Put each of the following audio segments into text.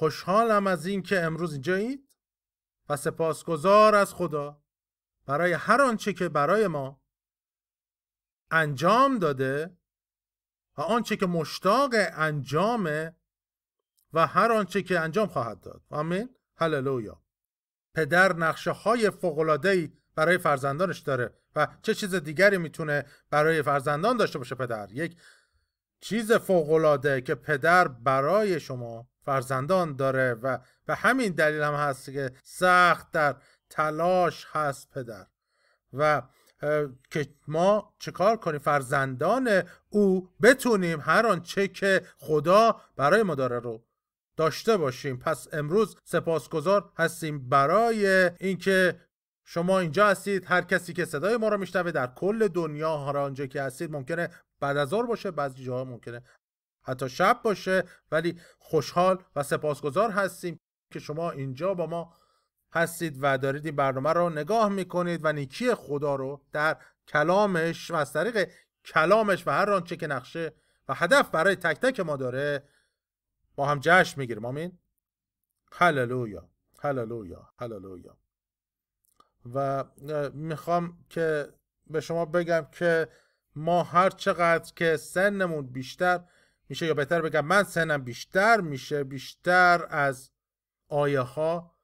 خوشحالم از این که امروز اینجایید و سپاسگزار از خدا برای هر آنچه که برای ما انجام داده و آنچه که مشتاق انجامه و هر آنچه که انجام خواهد داد. آمین. هللویا. پدر نقشه های برای فرزندانش داره و چه چیز دیگری می‌تونه برای فرزندان داشته باشه پدر؟ یک چیز فوقلاده که پدر برای شما فرزندان داره و به همین دلیل هم هست که سخت در تلاش هست پدر. و که ما چکار کنیم؟ فرزندان او بتونیم هر آنچه که خدا برای ما داره رو داشته باشیم. پس امروز سپاسگزار هستیم برای اینکه شما اینجا هستید. هر کسی که صدای ما رو میشنوه در کل دنیا هر آنجا که هستید ممکنه بعد از باشه بعضی جاها ممکنه حتی شب باشه ولی خوشحال و سپاسگزار هستیم که شما اینجا با ما هستید و دارید این برنامه رو نگاه می‌کنید و نیکی خدا رو در کلامش و از طریق کلامش و هر آنچه که نقشه و هدف برای تک تک ما داره با هم جشن می‌گیریم. آمین. هللویا. هللویا. هللویا. و می‌خوام که به شما بگم که ما هر چقدر که سنمون بیشتر میشه یا بهتر بگم من سنم بیشتر میشه بیشتر از آیه ها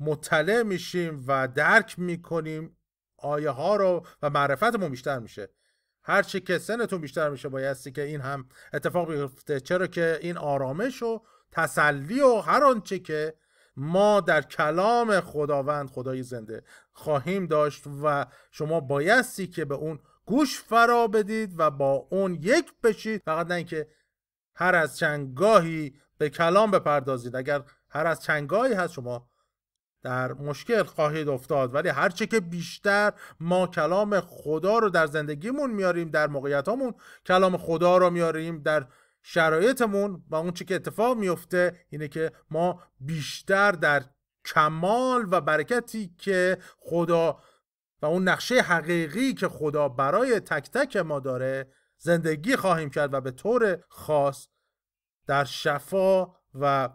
مطلع میشیم و درک می‌کنیم آیه ها رو و معرفتمون بیشتر میشه. هرچی که سنتون بیشتر میشه بایستی که این هم اتفاق بیفته. چرا که این آرامش و تسلی و هر آنچه که ما در کلام خداوند خدای زنده خواهیم داشت و شما بایستی که به اون گوش فرا بدید و با اون یک بشید فقط نه اینکه هر از چنگاهی به کلام بپردازید. اگر هر از چنگاهی هست شما در مشکل خواهید افتاد. ولی هرچه که بیشتر ما کلام خدا رو در زندگیمون میاریم در موقعیتامون کلام خدا رو میاریم در شرایطمون و اون چی که اتفاق میفته اینه که ما بیشتر در کمال و برکتی که خدا و اون نقشه حقیقی که خدا برای تک تک ما داره زندگی خواهیم کرد و به طور خاص در شفا و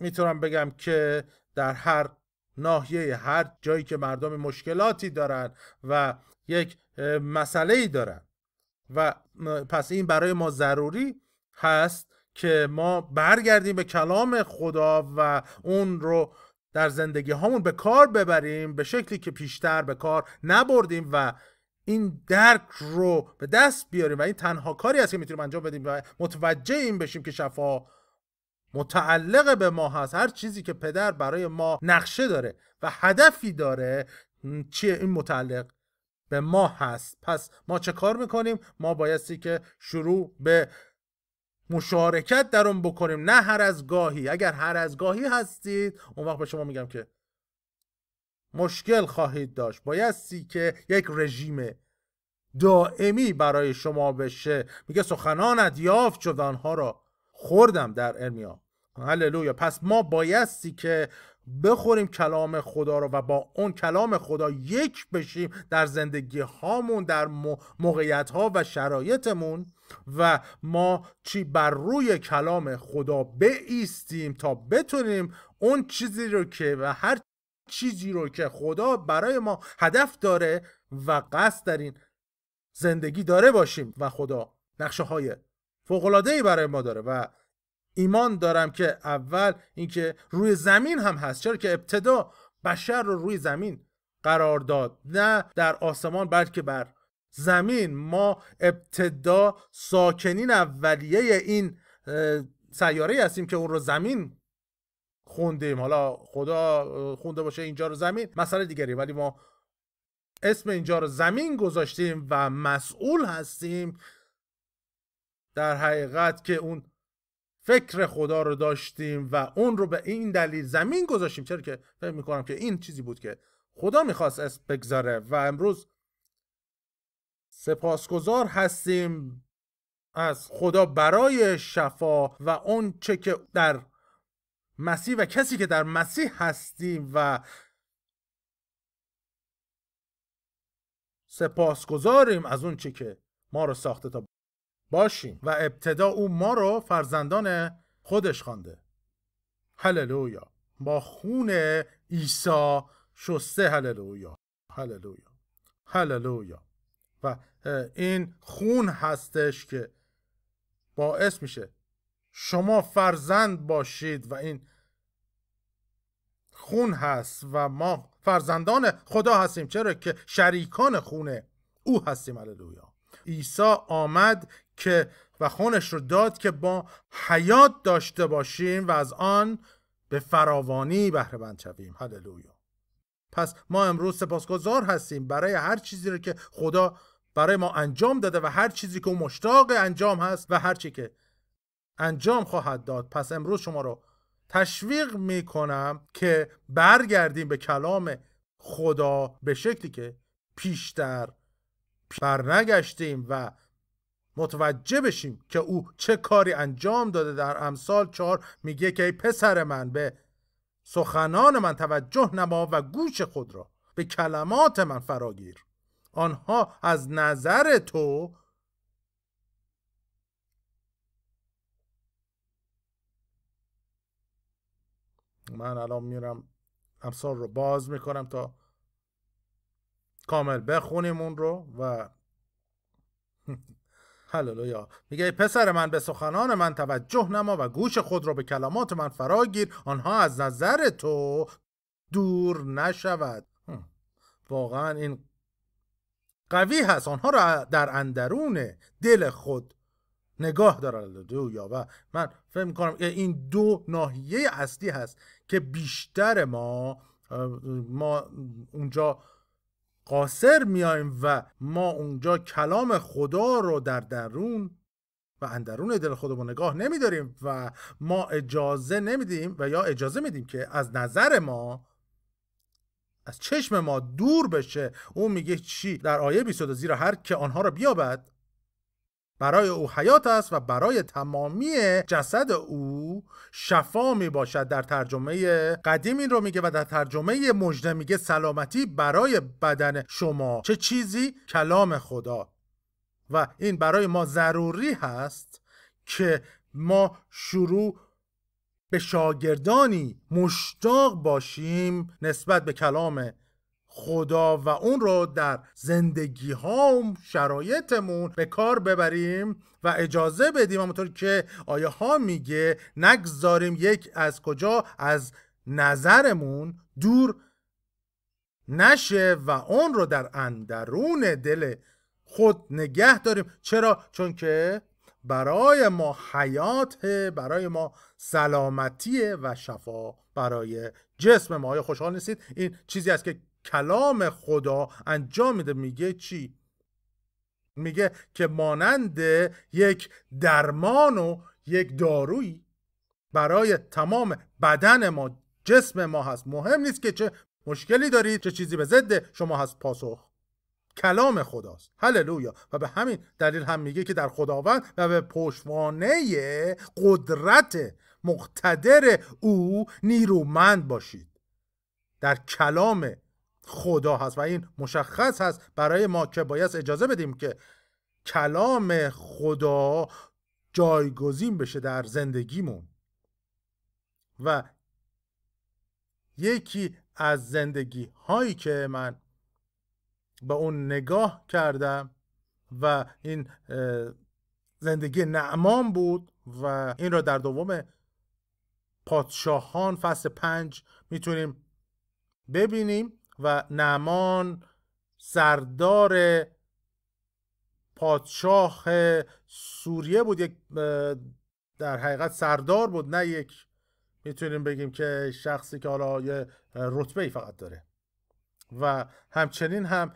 می‌تونم بگم که در هر ناحیه هر جایی که مردم مشکلاتی دارن و یک مسئله ای دارن. و پس این برای ما ضروری هست که ما برگردیم به کلام خدا و اون رو در زندگی همون به کار ببریم به شکلی که پیشتر به کار نبردیم و این درک رو به دست بیاریم و این تنها کاری است که می‌تونیم انجام بدیم و متوجه این بشیم که شفا متعلق به ما هست. هر چیزی که پدر برای ما نقشه داره و هدفی داره چیه؟ این متعلق به ما هست. پس ما چه کار می‌کنیم؟ ما بایستی که شروع به مشارکت در اون بکنیم. نه هر از گاهی. اگر هر از گاهی هستید اون وقت به شما میگم که مشکل خواهید داشت. بایستی که یک رژیم دائمی برای شما بشه. میگه سخنانت یافت شد آنها را خوردم در ارمیا. هللویا. پس ما بایستی که بخوریم کلام خدا رو و با اون کلام خدا یک بشیم در زندگی هامون در موقعیت ها و شرایطمون و ما چی بر روی کلام خدا بیستیم تا بتونیم اون چیزی رو که و هر چیزی رو که خدا برای ما هدف داره و قصد در این زندگی داره باشیم و خدا نقشه های فوق برای ما داره و ایمان دارم که اول اینکه روی زمین هم هست. چرا که ابتدا بشر رو روی زمین قرار داد. نه در آسمان بلکه بر زمین. ما ابتدا ساکنین اولیه این سیاره هستیم که اون رو زمین خوندیم. حالا خدا خونده باشه اینجا رو زمین. مسئله دیگری ولی ما اسم اینجا رو زمین گذاشتیم و مسئول هستیم در حقیقت که اون فکر خدا رو داشتیم و اون رو به این دلیل زمین گذاشتیم. چرا که فکر می‌کنم که این چیزی بود که خدا می‌خواست اسم بگذاره و امروز سپاسگزار هستیم از خدا برای شفا و اون چه که در مسیح و کسی که در مسیح هستیم و سپاسگزاریم از اون چه که ما رو ساخته تا باشیم. و ابتدا او ما رو فرزندان خودش خوانده. هللویا. با خون عیسی شسته. هللویا. هللویا. هللویا. و این خون هستش که باعث میشه شما فرزند باشید و این خون هست و ما فرزندان خدا هستیم. چرا که شریکان خونه او هستیم. هللویا. عیسی آمد که و خونش رو داد که با حیات داشته باشیم و از آن به فراوانی بهره مند شویم. هللویا. پس ما امروز سپاسگزار هستیم برای هر چیزی رو که خدا برای ما انجام داده و هر چیزی که او مشتاق انجام هست و هر چی که انجام خواهد داد. پس امروز شما رو تشویق می کنم که برگردیم به کلام خدا به شکلی که پیشتر برنگشتیم و متوجه بشیم که او چه کاری انجام داده در امثال چهار. میگه که ای پسر من به سخنان من توجه نما و گوش خود را به کلمات من فراگیر. آنها از نظر تو من الان میرم امثال رو باز می‌کنم تا کامل بخونیم اون رو و هللویا. میگه پسر من به سخنان من توجه نما و گوش خود را به کلمات من فراگیر. آنها از نظر تو دور نشود. واقعا این قوی هست. آنها را در اندرون دل خود نگاه داره یا و من فکر می‌کنم این دو ناحیه اصلی هست که بیشتر ما ما اونجا قاصر میایم و ما اونجا کلام خدا رو در درون و اندرون دل خودمون نگاه نمیداریم و ما اجازه نمیدیم و یا اجازه میدیم که از نظر ما از چشم ما دور بشه. اون میگه چی؟ در آیه 22 زیرا هر که آنها را بیابد برای او حیات است و برای تمامی جسد او شفا می باشد. در ترجمه قدیم این رو میگه و در ترجمه مجده میگه سلامتی برای بدن شما. چه چیزی؟ کلام خدا. و این برای ما ضروری هست که ما شروع به شاگردانی مشتاق باشیم نسبت به کلام خدا و اون رو در زندگی ها و شرایطمون به کار ببریم و اجازه بدیم. همونطور که آیه ها میگه نگذاریم یک از کجا؟ از نظرمون دور نشه و اون رو در اندرون دل خود نگه داریم. چرا؟ چون که برای ما حیات برای ما سلامتیه و شفا برای جسم ما. آیا خوشحال نیستید؟ این چیزی است که کلام خدا انجام میده. میگه چی؟ میگه که مانند یک درمان و یک دارویی برای تمام بدن ما جسم ما هست. مهم نیست که چه مشکلی دارید چه چیزی به ضد شما هست. پاسخ کلام خداست. هللویا. و به همین دلیل هم میگه که در خداوند و به پشتوانه قدرت مقتدر او نیرومند باشید. در کلام خدا هست و این مشخص هست برای ما که باید اجازه بدیم که کلام خدا جایگزین بشه در زندگیمون. و یکی از زندگی هایی که من به اون نگاه کردم و این زندگی نعمان بود و این را در دوم پادشاهان فصل پنج می‌تونیم ببینیم. و نعمان سردار پادشاه سوریه بود یک در حقیقت سردار بود نه یک می‌تونیم بگیم که شخصی که حالا یه رتبه ای فقط داره. و همچنین هم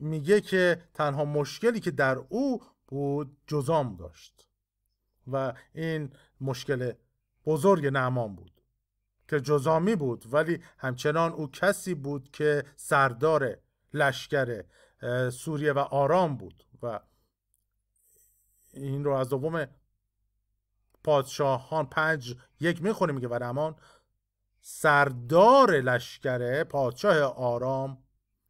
میگه که تنها مشکلی که در او بود جزام داشت. و این مشکل بزرگ نعمان بود. که جزامی بود ولی همچنان او کسی بود که سردار لشکر سوریه و آرام بود و این رو از دوم پادشاهان پنج یک می‌خونیم میگه و سردار لشکر پادشاه آرام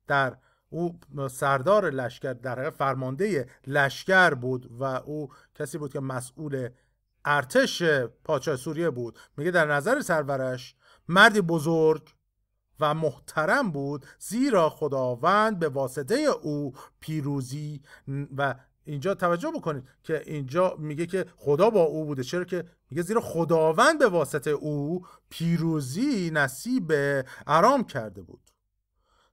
در او سردار لشکر در فرمانده لشکر بود و او کسی بود که مسئول ارتش پادشاه سوریه بود. میگه در نظر سرورش مردی بزرگ و محترم بود زیرا خداوند به واسطه او پیروزی و اینجا توجه بکنید که اینجا میگه که خدا با او بوده. چرا که میگه زیرا خداوند به واسطه او پیروزی نصیب ارام کرده بود.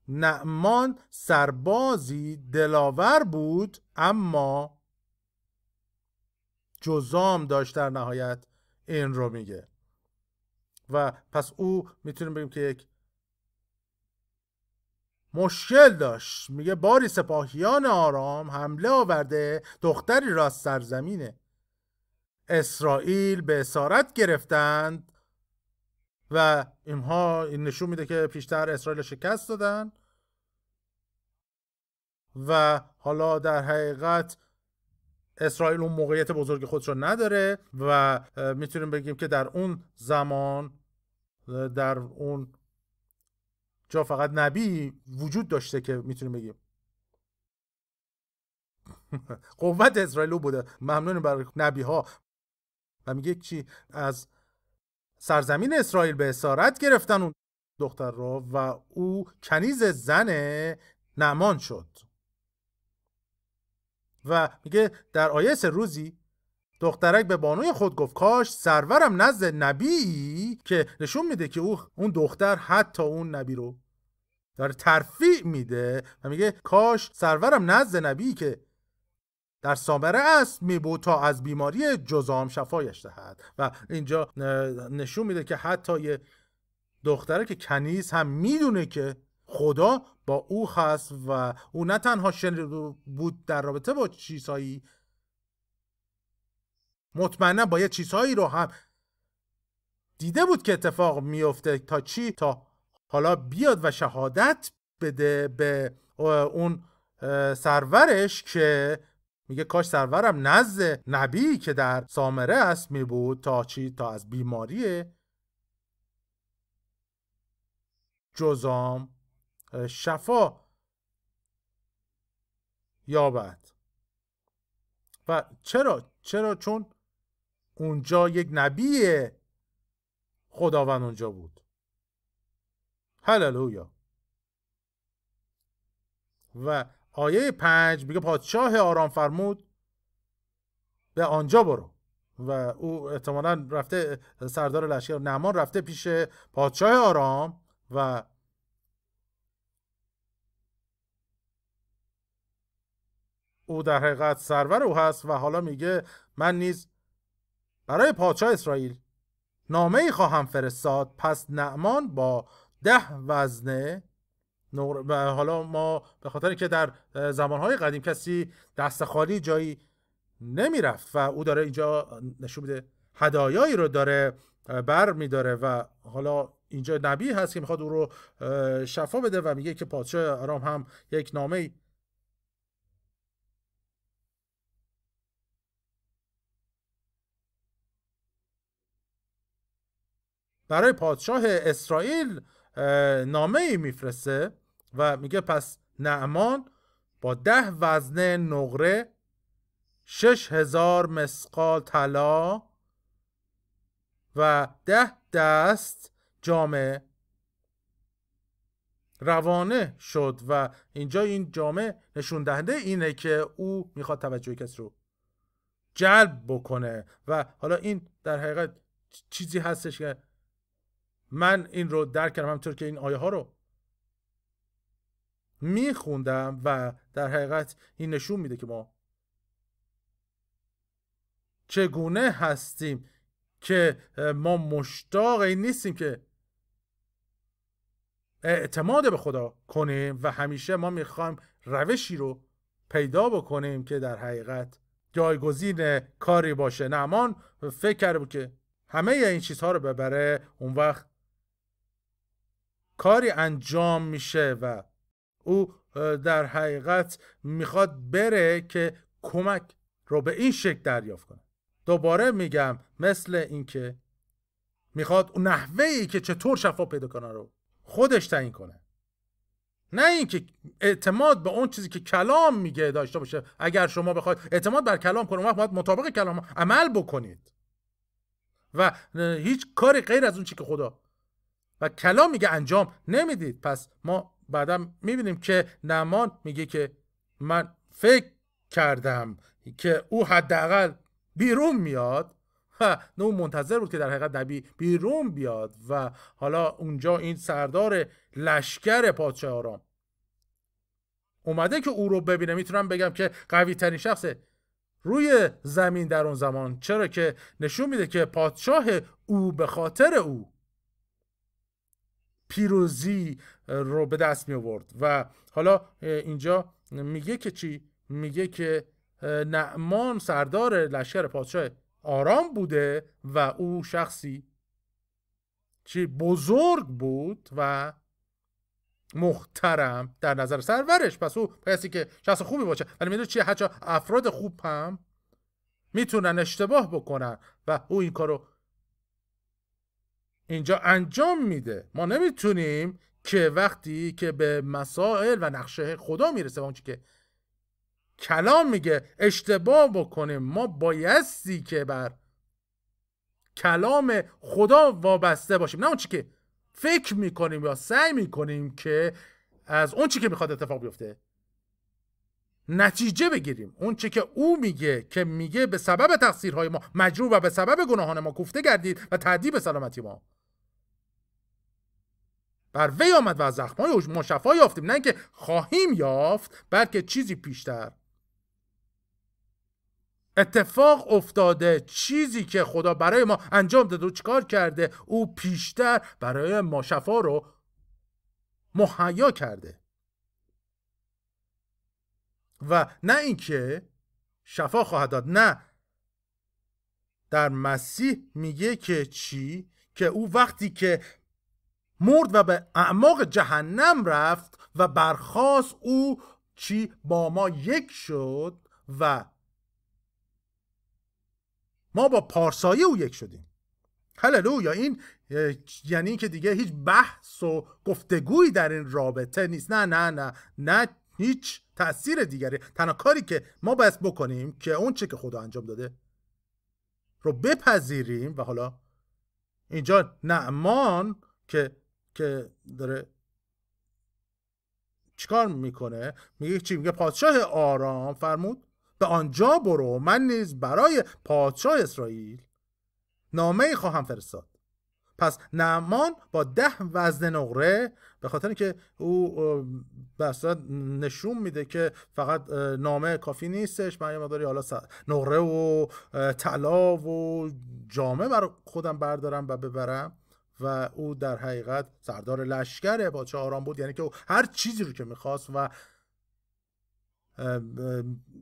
نعمان سربازی دلاور بود اما جزام داشت در نهایت این رو میگه. و پس او می‌تونیم بگیم که یک مشکل داشت. میگه باری سپاهیان آرام حمله آورده دختری را سرزمین اسرائیل به اسارت گرفتند و اینها این نشون میده که پیشتر اسرائیل شکست دادن. و حالا در حقیقت اسرائیل اون موقعیت بزرگ خودش رو نداره و می‌تونیم بگیم که در اون زمان در اون جا فقط نبی وجود داشته که می‌تونیم بگیم. قوت اسرائیل بوده. ممنون برای نبی ها و میگه چی؟ از سرزمین اسرائیل به اسارت گرفتن اون دختر رو و او کنیز زن نعمان شد. و میگه در آیه سه روزی دخترک به بانوی خود گفت کاش سرورم نزد نبی که نشون میده که او اون دختر حتی اون نبی رو داره ترفیع میده و میگه کاش سرورم نزد نبی که در سامره است می بود تا از بیماری جزام شفایش دهد. و اینجا نشون میده که حتی یه دختره که کنیز هم می‌دونه که خدا با او هست و او نه تنها شنیده بود در رابطه با چیزهایی مطمئنا با یه چیزهایی رو هم دیده بود که اتفاق میفته تا چی؟ تا حالا بیاد و شهادت بده به اون سرورش که میگه کاش سرورم نزد نبی که در سامره است می بود تا چی؟ تا از بیماری جزام شفا یابد. و چرا؟ چرا؟ چون اونجا یک نبی خداوند اونجا بود. هللویا. و آیه پنج میگه پادشاه آرام فرمود به آنجا برو. و او احتمالا رفته سردار لشکر نعمان رفته پیش پادشاه آرام و او در حقیقت سرور او هست و حالا میگه من نیز برای پادشاه اسرائیل نامه ای خواهم فرستاد. پس نعمان با ده وزنه و حالا ما به خاطر که در زمانهای قدیم کسی دست خالی جایی نمی‌رفت و او داره اینجا نشون میده هدایایی رو داره بر میداره و حالا اینجا نبی هست که می‌خواد او رو شفا بده و میگه که پادشاه آرام هم یک نامه برای پادشاه اسرائیل نامه ای میفرسته و میگه پس نعمان با ده وزنه نقره شش هزار مسقال طلا و ده دست جامعه روانه شد و اینجا این جامعه نشون دهنده اینه که او می‌خواد توجه کسی رو جلب بکنه و حالا این در حقیقت چیزی هستش که من این رو درک کردم همطور که این آیه ها رو میخوندم و در حقیقت این نشون میده که ما چگونه هستیم که ما مشتاق این نیستیم که اعتماد به خدا کنیم و همیشه ما می‌خوایم روشی رو پیدا بکنیم که در حقیقت جایگزین کاری باشه. نعمان فکر کرده بود که همه این چیزها رو ببره اون وقت کاری انجام میشه و او در حقیقت می‌خواد بره که کمک رو به این شکل دریافت کنه. دوباره میگم مثل اینکه می‌خواد اون نحوه ای که چطور شفا پیدا کنه رو خودش تعیین کنه. نه اینکه اعتماد به اون چیزی که کلام میگه داشته باشه. اگر شما بخواید اعتماد بر کلام کنید وقت باید مطابق کلام عمل بکنید. و هیچ کاری غیر از اون چی که خدا و کلام میگه انجام نمی‌دید. پس ما بعدا می‌بینیم که نمان میگه که من فکر کردم که او حداقل بیرون میاد. و اون منتظر بود که در حقیقت نبی بیرون بیاد و حالا اونجا این سردار لشکر پادشاه آرام اومده که او رو ببینه. می‌تونم بگم که قوی ترین شخص روی زمین در اون زمان. چرا که نشون میده که پادشاه او به خاطر او پیروزی رو به دست می آورد و حالا اینجا میگه که چی؟ میگه که نعمان سردار لشکر پادشاه آرام بوده و او شخصی چی؟ بزرگ بود و محترم در نظر سرورش. پس او کسی که شخص خوبی باشه. ولی می‌دونی چیه؟ حتی افراد خوب هم می‌تونن اشتباه بکنن و او این کارو اینجا انجام میده. ما نمی‌تونیم که وقتی که به مسائل و نقشه خدا می‌رسه اون که کلام میگه اشتباه بکنیم ما بایستی که بر کلام خدا وابسته باشیم. نه اون چی که فکر می‌کنیم یا سعی می‌کنیم که از اون چی که می‌خواد اتفاق بیفته نتیجه بگیریم. اون چی که او میگه که میگه به سبب تقصیرهای ما مجروب و به سبب گناهان ما کوفته گردید و تعدیب سلامتی ما. بر وی آمد و از زخمای ما شفا یافتیم. نه اینکه خواهیم یافت بلکه چیزی پیشتر. اتفاق افتاده. چیزی که خدا برای ما انجام داده و چیکار کرده؟ او پیشتر برای ما شفا رو مهیا کرده. و نه اینکه شفا خواهد داد نه. در مسیح میگه که چی؟ که او وقتی که مرد و به اعماق جهنم رفت و برخواست او چی با ما یک شد و ما با پارسایه او یک شدیم. هللویا! این یعنی که دیگه هیچ بحث و گفتگویی در این رابطه نیست. نه نه نه نه هیچ تاثیر دیگری. تنها کاری که ما باید بکنیم که اون چه که خدا انجام داده رو بپذیریم و حالا اینجا نعمان که که داره چیکار می‌کنه؟ میگه چی؟ میگه پادشاه آرام فرمود به آنجا برو من نیز برای پادشاه اسرائیل نامه خواهم فرستاد. پس نعمان با ده وزن نقره به خاطر اینکه او بسا نشون میده که فقط نامه کافی نیستش من یه مداری حالا نقره و طلا و جامعه برای خودم بردارم و ببرم. و او در حقیقت سردار لشکر پادشاه آرام بود. یعنی که او هر چیزی رو که می‌خواست و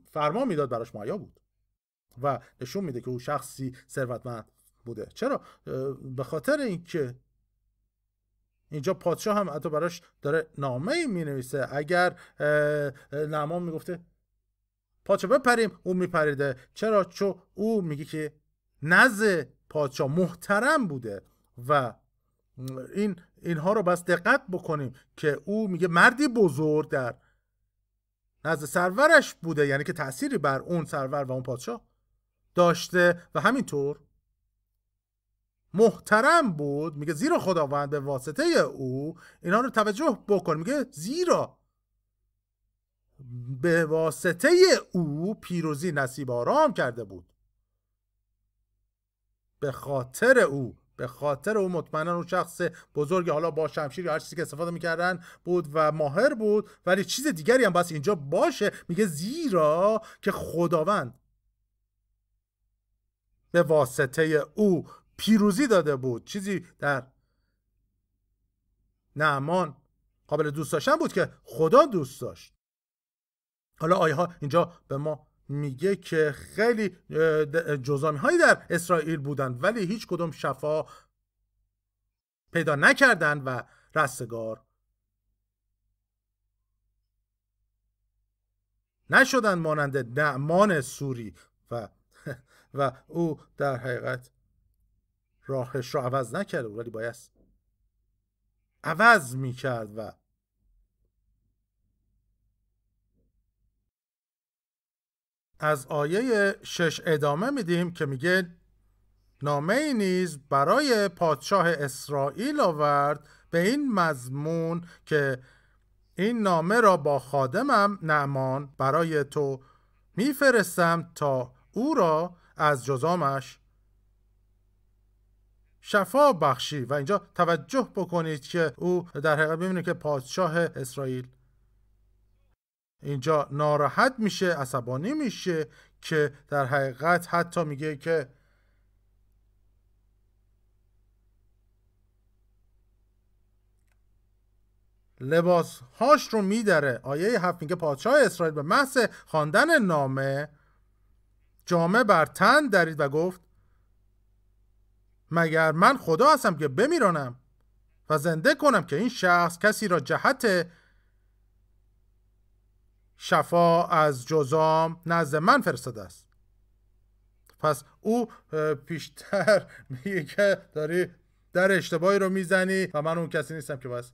فرمان می‌داد براش مایا بود. و نشون میده که او شخصی ثروتمند بوده. چرا؟ به خاطر اینکه اینجا پادشاه هم حتی براش داره نامه می نویسه اگر نعمان می‌گفته پادشاه بپریم. او میپریده. چرا؟ چون او میگه که نزد پادشاه محترم بوده و این اینها رو بس دقت بکنیم که او میگه مردی بزرگ در نزد سرورش بوده یعنی که تأثیری بر اون سرور و اون پادشاه داشته و همینطور محترم بود. میگه زیرا خداوند به واسطه او اینا رو توجه بکن. میگه زیرا به واسطه او پیروزی نصیب آرام کرده بود. به خاطر او. به خاطر او مطمئنا اون شخص بزرگ حالا با شمشیر یا هر چیزی که استفاده می‌کردن بود و ماهر بود ولی چیز دیگری هم بس اینجا باشه میگه زیرا که خداوند به واسطه او پیروزی داده بود. چیزی در نعمان قابل دوست داشتن بود که خدا دوست داشت. حالا آیه ها اینجا به ما میگه که خیلی جزامی هایی در اسرائیل بودند ولی هیچ کدوم شفا پیدا نکردن و رستگار نشدن مانند نعمان سوری و و او در حقیقت راهش را عوض نکرده ولی باید عوض می‌کرد و از آیه شش ادامه میدیم که میگه نامه ای نیز برای پادشاه اسرائیل آورد به این مضمون که این نامه را با خادمم نعمان برای تو میفرستم تا او را از جزامش شفا بخشی. و اینجا توجه بکنید که او در حقیقت ببینید که پادشاه اسرائیل اینجا ناراحت میشه عصبانی میشه که در حقیقت حتی میگه که لباس هاش رو میدره. آیه هفت میگه پادشاه اسرائیل به محض خواندن نامه جامعه بر تن درید و گفت مگر من خدا هستم که بمیرانم و زنده کنم که این شخص کسی را جهت شفا از جزام نزد من فرستاده است. پس او پیشتر میگه که داری در اشتباهی رو می‌زنی و من اون کسی نیستم که بس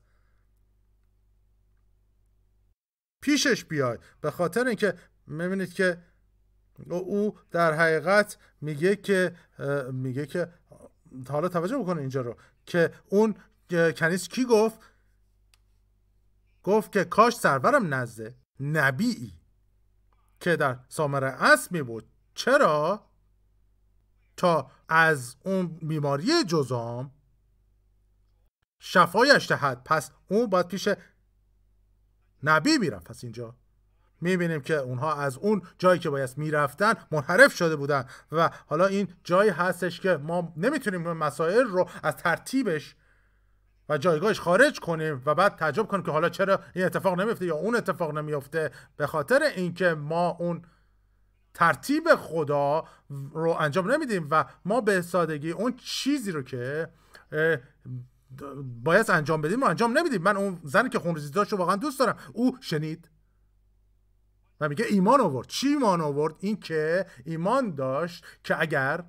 پیشش بیای. به خاطر اینکه می‌بینید که او در حقیقت میگه که میگه که حالا توجه بکنه اینجا رو. که اون کنیس کی گفت؟ گفت که کاش سرورم نزده. نبیی که در سامره اسمی بود. چرا؟ تا از اون بیماری جزام شفایش دهد. پس اون باید پیش نبی میرم پس اینجا می‌بینیم که اونها از اون جایی که باید می‌رفتن منحرف شده بودن. و حالا این جایی هستش که ما نمی‌تونیم مسائل رو از ترتیبش و جایگاهش خارج کنیم و بعد تعجب کنیم که حالا چرا این اتفاق نمیفته یا اون اتفاق نمیفته. به خاطر اینکه ما اون ترتیب خدا رو انجام نمیدیم و ما به سادگی اون چیزی رو که باید انجام بدیم رو انجام نمیدیم. من اون زنی که خونریزی داشت رو واقعا دوست دارم. او شنید. و میگه ایمان آورد. چی ایمان آورد؟ این که ایمان داشت که اگر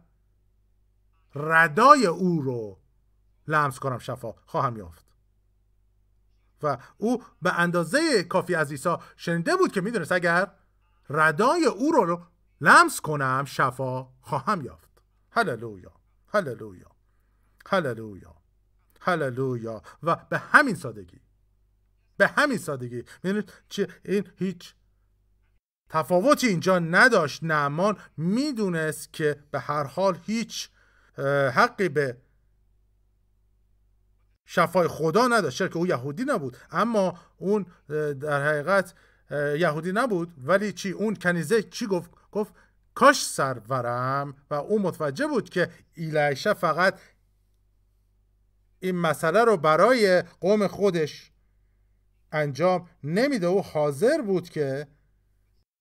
ردای او رو لمس کنم شفا. خواهم یافت. و او به اندازه کافی از عیسی شنیده بود که می‌دونست اگر ردای او رو لمس کنم شفا خواهم یافت. هللویا. هللویا. هللویا. هللویا. و به همین سادگی. به همین سادگی. می‌دونید چه؟ این هیچ تفاوتی اینجا نداشت. نعمان می‌دونست که به هر حال هیچ حقی به شفای خدا نداشت. چرا که او یهودی نبود. اما اون در حقیقت یهودی نبود. ولی چی؟ اون کنیزه چی گفت؟ گفت کاش سرورم. و او متوجه بود که ایلیشه فقط این مسئله رو برای قوم خودش انجام نمیده. او حاضر بود که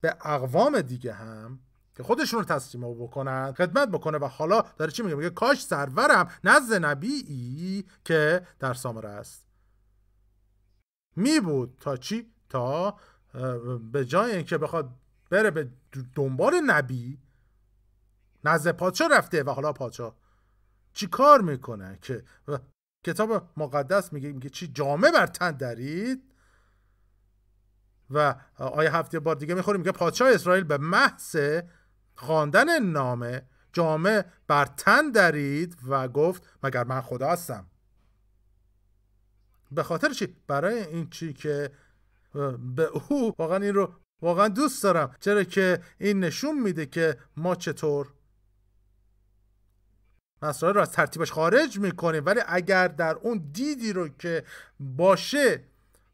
به اقوام دیگه هم که خودشون رو تسلیم بکنن خدمت بکنه و حالا داره چی میگه؟ میگه کاش سرورم نزد نبیی که در سامره است. می بود تا چی؟ تا به جای اینکه بخواد بره به دنبال نبی نزد پادشاه رفته و حالا پادشاه چی کار می‌کنه؟ که کتاب مقدس میگه میگه چی؟ جامعه بر تن درید. و آیه هفته بار دیگه می‌خوریم میگه پادشاه اسرائیل به محض خواندن نامه جامعه بر تن درید و گفت مگر من خدا هستم؟ به خاطر چی؟ برای این چی که به او واقعا این رو واقعا دوست دارم. چرا که این نشون میده که ما چطور مسائل رو از ترتیبش خارج می‌کنیم. ولی اگر در اون دیدی رو که باشه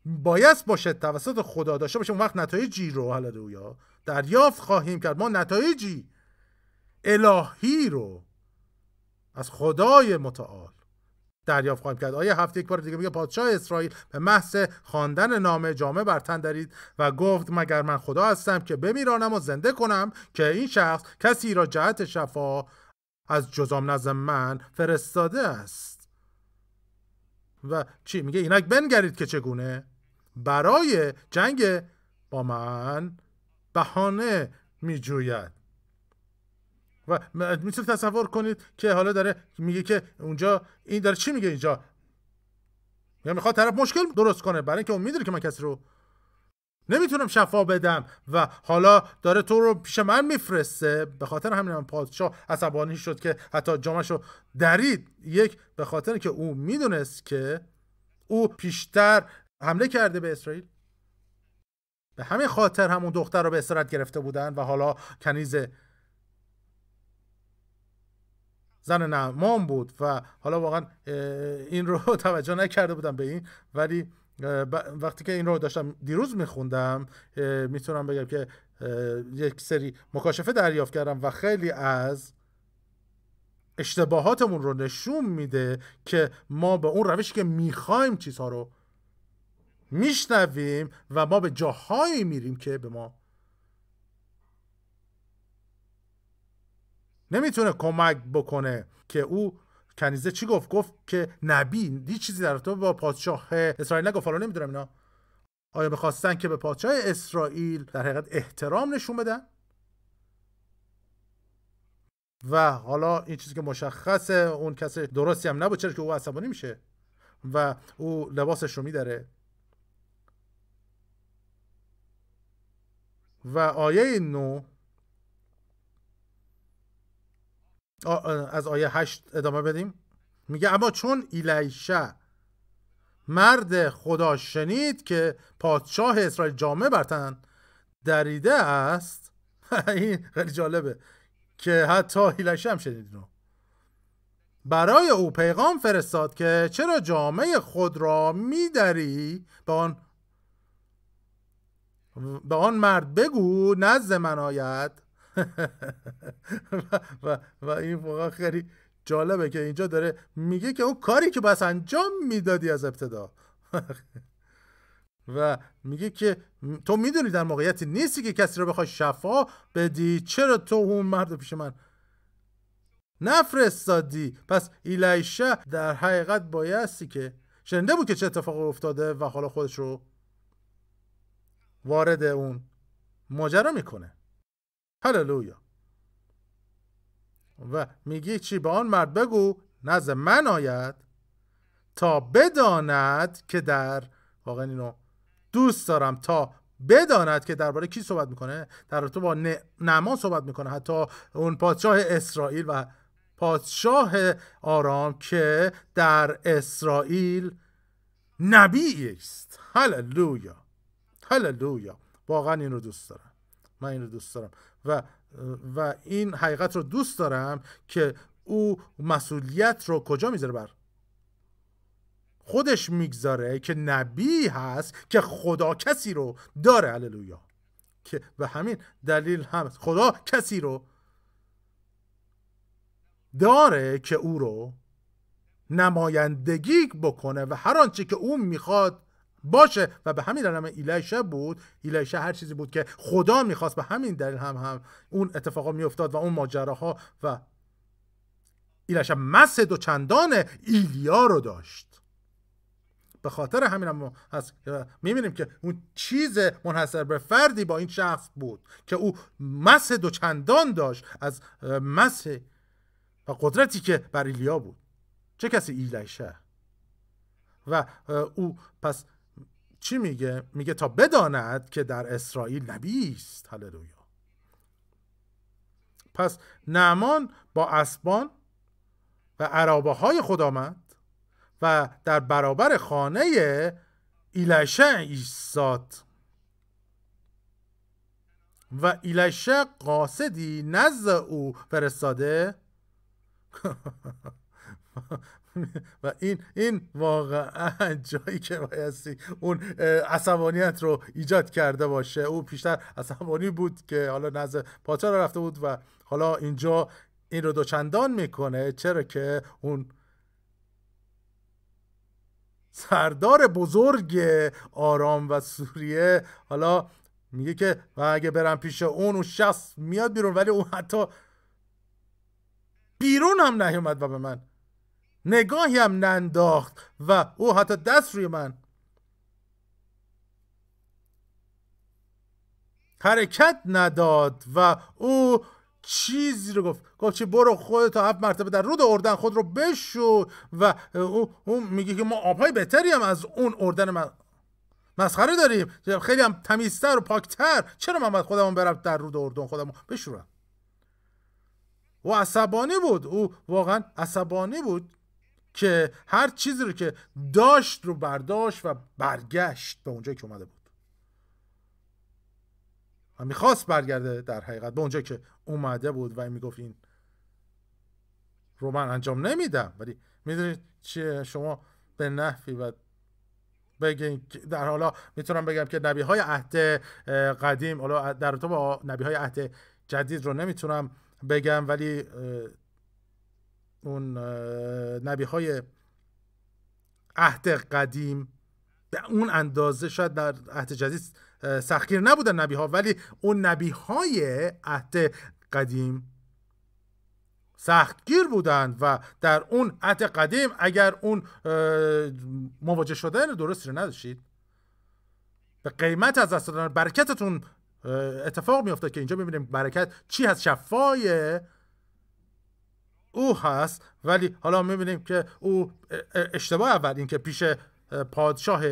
باید باشه توسط خدا داشته باشه اون وقت نتایجی رو هللویا دریافت خواهیم کرد. ما نتایجی الهی رو از خدای متعال دریافت خواهیم کرد. آیه هفته یک بار دیگه میگه پادشاه اسرائیل به محض خواندن نامه جامعه بر تن درید و گفت مگر من خدا هستم که بمیرانم و زنده کنم که این شخص کسی را جهت شفا از جزام نزد من فرستاده است؟ و چی؟ میگه اینک بنگرید که چگونه؟ برای جنگ با من بهانه میجوید. و می‌تونید تصور کنید که حالا داره میگه که اونجا این داره چی میگه اینجا؟ یا می‌خواد طرف مشکل درست کنه برای اینکه اون می‌دونه که من کسی رو نمی‌تونم شفا بدم. و حالا داره تو رو پیش من میفرسته. به خاطر همین من پادشاه عصبانی شد که حتی جامش رو درید. یک به خاطر که او می‌دونست که او پیشتر حمله کرده به اسرائیل. به همین خاطر همون دختر رو به اسارت گرفته بودن و حالا کنیز زن نعمان بود و حالا واقعا این رو توجه نکرده بودم به این. ولی وقتی که این رو داشتم دیروز میخوندم می‌تونم بگم که یک سری مکاشفه دریافت کردم و خیلی از اشتباهاتمون رو نشون میده که ما به اون روشی که می‌خوایم چیزها رو میشنویم و ما به جاهایی میریم که به ما نمی‌تونه کمک بکنه. که او کنیزه چی گفت؟ گفت که نبی دی چیزی در تو با پادشاه اسرائیل نگفت. حالا نمی‌دونم اینا. آیا می‌خواستن که به پادشاه اسرائیل در حقیقت احترام نشون بدن؟ و حالا این چیزی که مشخصه اون کسی درستی هم نبود. چرا که او عصبانی میشه و او لباسش رو میداره و آیه نو از آیه هشت ادامه بدیم. میگه اما چون ایلیشه مرد خدا شنید که پادشاه اسرائیل جامعه برتن دریده است این خیلی جالبه که حتی ایلیشه هم شنید اینو. برای او پیغام فرستاد که چرا جامعه خود را میدری؟ به آن به آن مرد بگو نزد من آید. و, و, این واقعا خیلی جالبه که اینجا داره میگه که اون کاری که بس انجام می‌دادی از ابتدا. و میگه که تو می‌دونی در موقعیتی نیستی که کسی رو بخوای شفا بدی؟ چرا تو اون مرد پیش من نفرستادی؟ پس ایلیشه در حقیقت بایستی که شنده بود که چه اتفاق افتاده و حالا خودش رو وارد اون ماجرا می‌کنه. هللویا. و میگی چی؟ به آن مرد بگو نزد من آید تا بداند که در واقعا اینو دوست دارم تا بداند که درباره کی صحبت می‌کنه؟ در تو با نعمان صحبت می‌کنه حتی اون پادشاه اسرائیل و پادشاه آرام که در اسرائیل نبی است. هللویا. هللویا واقعا این رو دوست دارم. من این رو دوست دارم. و و این حقیقت رو دوست دارم که او مسئولیت رو کجا می‌ذاره بر؟ خودش می‌گذاره که نبی هست که خدا کسی رو داره. هللویا. که به همین دلیل هم خدا کسی رو داره که او رو نمایندگی بکنه و هر آنچه که او می‌خواد باشه. و به همین دلیل ایلیشه بود. ایلیشه هر چیزی بود که خدا می‌خواست. به همین دلیل هم هم اون اتفاقا میافتاد و اون ماجراها و ایلیشه مسد و چندان ایلیا رو داشت. به خاطر همین هم هست می‌بینیم که اون چیز منحصر به فردی با این شخص بود که او مسد و چندان داشت از مسح و قدرتی که بر ایلیا بود. چه کسی؟ ایلیشه. و او پس چی میگه؟ میگه تا بداند که در اسرائیل نبی است هللویا. پس نعمان با اسبان و عرابه های خود آمد و در برابر خانه ایلشه ایستاد و ایلشه قاصدی نزد او فرستاده. و این این واقعا جایی که بایستی اون عصبانیت رو ایجاد کرده باشه. او پیشتر عصبانی بود که حالا نزد رو رفته بود و حالا اینجا این رو دوچندان می‌کنه. چرا که اون سردار بزرگ آرام و سوریه حالا میگه که و اگه برم پیش اون اون شخص میاد بیرون ولی اون حتی بیرون هم نیومد و به من نگاهی هم ننداخت و او حتی دست روی من. حرکت نداد و او چیزی رو گفت. گفت چی برو خودتو هفت مرتبه در رود اردن خود رو بشو و او, او میگه که ما آبهای بهتری هم از اون اردن من مسخره داریم. خیلی هم تمیزتر و پاکتر. چرا من باید خودمون برم در رود اردن خودمون؟ بشورم. و عصبانی بود. او واقعا عصبانی بود. که هر چیزی رو که داشت رو برداشت و برگشت به اونجایی که اومده بود. و می‌خواست برگرده در حقیقت به اونجا که اومده بود و می‌گفت این رو من انجام نمیدم. ولی می‌دونید چیه؟ شما به نحوی و بگین در حالا می‌تونم بگم که نبی های عهد قدیم حالا در تو با نبی های عهد جدید رو نمی‌تونم بگم ولی اون نبی های عهد قدیم به اون اندازه شاید در عهد جدید سختگیر نبودن نبی ها ولی اون نبی های عهد قدیم سختگیر بودند و در اون عهد قدیم اگر اون مواجه شدن درستی رو نداشتید. به قیمت از دست دادن برکتتون اتفاق میافته که اینجا می‌بینیم برکت چی هست؟ شفای او هست ولی حالا می‌بینیم که او اشتباه اول این که پیش پادشاه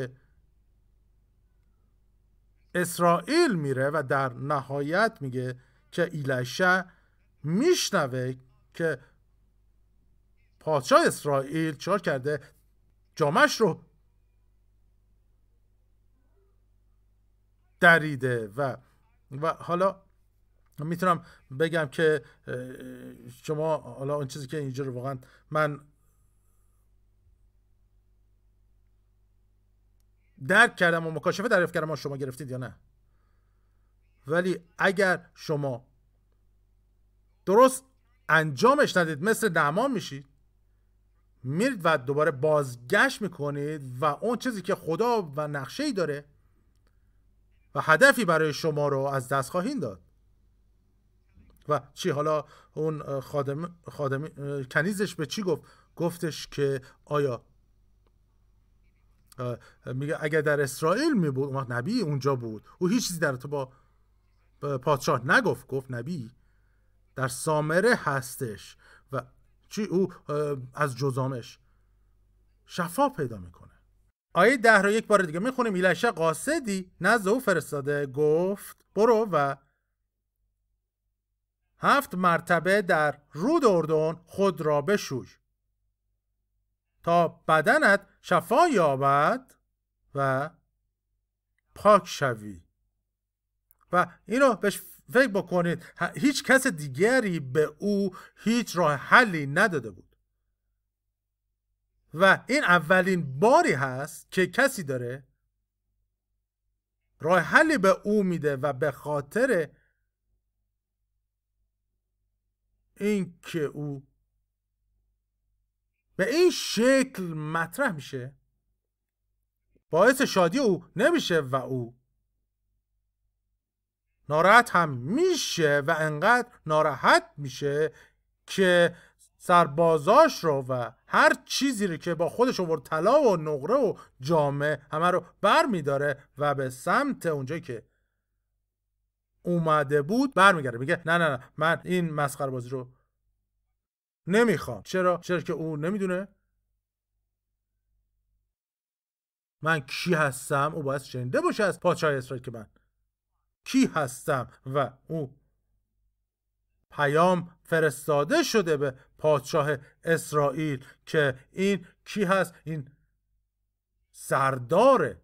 اسرائیل میره و در نهایت میگه که ایلشا میشنوه که پادشاه اسرائیل چار کرده؟ جامش رو دریده و و حالا می‌تونم بگم که شما حالا اون چیزی که اینجا رو واقعا من درک کردم و مکاشفه دریافت کردم شما گرفتید یا نه. ولی اگر شما درست انجامش ندید مثل نعمان میشید میرید و دوباره بازگشت می‌کنید و اون چیزی که خدا و نقشه ای داره و هدفی برای شما رو از دست خواهید داد. و چی حالا اون خادم, خادم کنیزش به چی گفت؟ گفتش که آیا میگه اگر در اسرائیل می بود نبی اونجا بود. او هیچ چیزی در تو با پادشاه نگفت گفت نبی در سامره هستش و چی او از جزامش شفا پیدا می‌کنه. آیه ده رو یک بار دیگه می‌خونیم. ایلشه قاصدی نزد او فرستاده. گفت برو و هفت مرتبه در رود اردن خود را بشوی. تا بدنت شفا یابد و پاک شوی. و اینو بهش فکر بکنید. هیچ کس دیگری به او هیچ راه حلی نداده بود. و این اولین باری هست که کسی داره راه حلی به او میده و به خاطر اینکه او به این شکل مطرح میشه باعث شادی او نمیشه و او ناراحت هم میشه و انقدر ناراحت میشه که سربازاش رو و هر چیزی رو که با خودش آورد طلا و نقره و جامعه همه رو بر میداره و به سمت اونجایی که اومده بود برمیگرده. میگه نه نه نه من این مسخره بازی رو نمی‌خوام. چرا؟ چرا که او نمی‌دونه. من کی هستم؟ او باید شنیده باشه از پادشاه اسرائیل که من کی هستم. و او پیام فرستاده شده به پادشاه اسرائیل که این کی هست؟ این سردار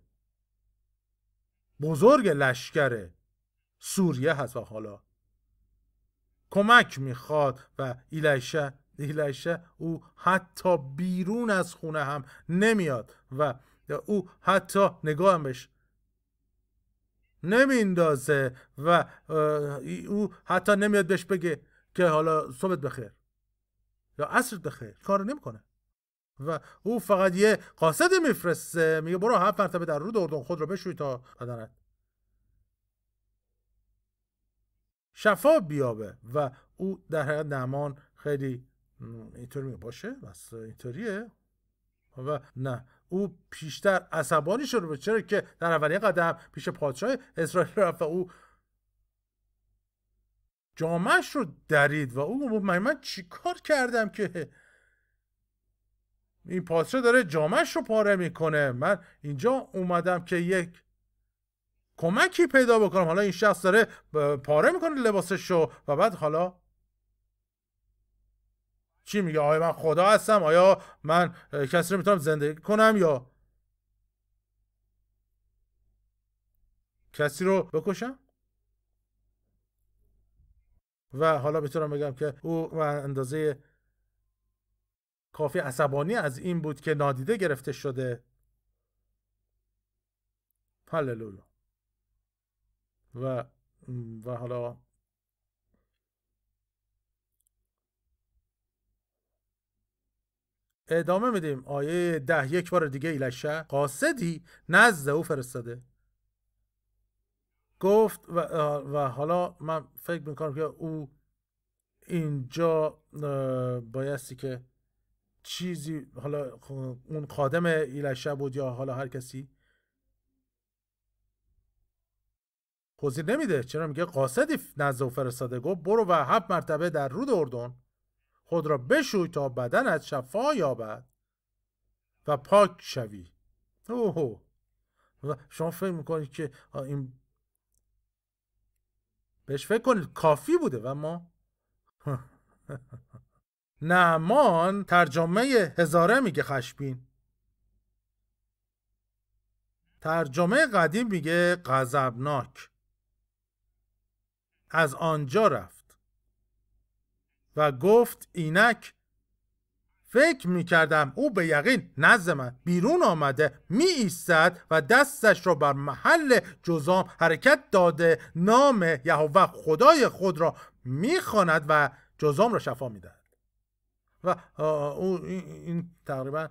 بزرگ لشکر سوریه هست حالا. کمک می‌خواد و ایلیشه ایلیشه او حتی بیرون از خونه هم نمیاد و او حتی نگاه بهش نمیندازه و او حتی نمیاد بهش بگه که حالا صبحت بخیر یا عصرت بخیر کار نمی‌کنه. و او فقط یه قاصد میفرسته میگه برو هفت مرتبه در رود اردن خود رو بشوی تا بدنت. شفا بیابه و او در حقیقت نعمان خیلی اینطوری میگه باشه بس اینطوریه. و نه او پیشتر عصبانی شده بود چرا که در اولین قدم پیش پادشاه اسرائیل رفت و او جامعش رو درید و او گفت من, من چی کار کردم که؟ این پادشاه داره جامعش رو پاره می‌کنه. من اینجا اومدم که یک کمکی پیدا بکنم. حالا این شخص داره پاره می‌کنه لباسش رو و بعد حالا چی میگه؟ آیا من خدا هستم؟ آیا من کسی رو می‌تونم زندگی کنم یا کسی رو بکشم؟ و حالا می‌تونم بگم که او اندازه کافی عصبانی از این بود که نادیده گرفته شده. هللویا. و و حالا ادامه میدیم. آیه ده یک بار دیگه ایلشه قاصدی نزد او فرستاده. گفت و, و حالا من فکر می‌کنم که او اینجا بایستی که چیزی حالا اون قادم ایلشه بود یا حالا هر کسی توضیح نمیده. چرا میگه قاصدی نزد او فرستاده؟ گفت برو و هفت مرتبه در رود اردن. خود را بشوی تا بدنت شفا یابد و پاک شوی. اوه و شما فکر می‌کنید که این بهش فکر کنید کافی بوده و ما نعمان ترجمه هزاره میگه خشبین. ترجمه قدیم میگه غضبناک. از آنجا رفت. و گفت اینک فکر می کردم او به یقین نزد من بیرون آمده می ایستد و دستش را بر محل جزام حرکت داده نام یهوه خدای خود را می و جزام را شفا می دهد و او این تقریبا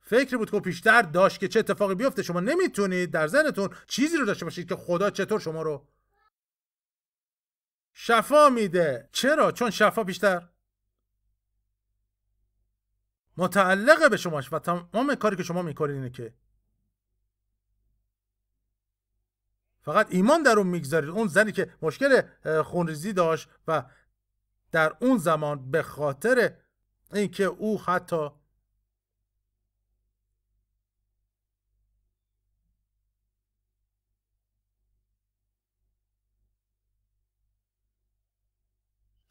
فکری بود که پیشتر داشت که چه اتفاقی بیفته. شما نمی‌تونید در ذهنتون چیزی رو داشته باشید که خدا چطور شما رو شفا میده. چرا؟ چون شفا بیشتر. متعلق به شماش و تمام کاری که شما می‌کنید اینه که فقط ایمان در اون می‌گذارید اون زنی که مشکل خونریزی داشت و در اون زمان به خاطر اینکه او حتی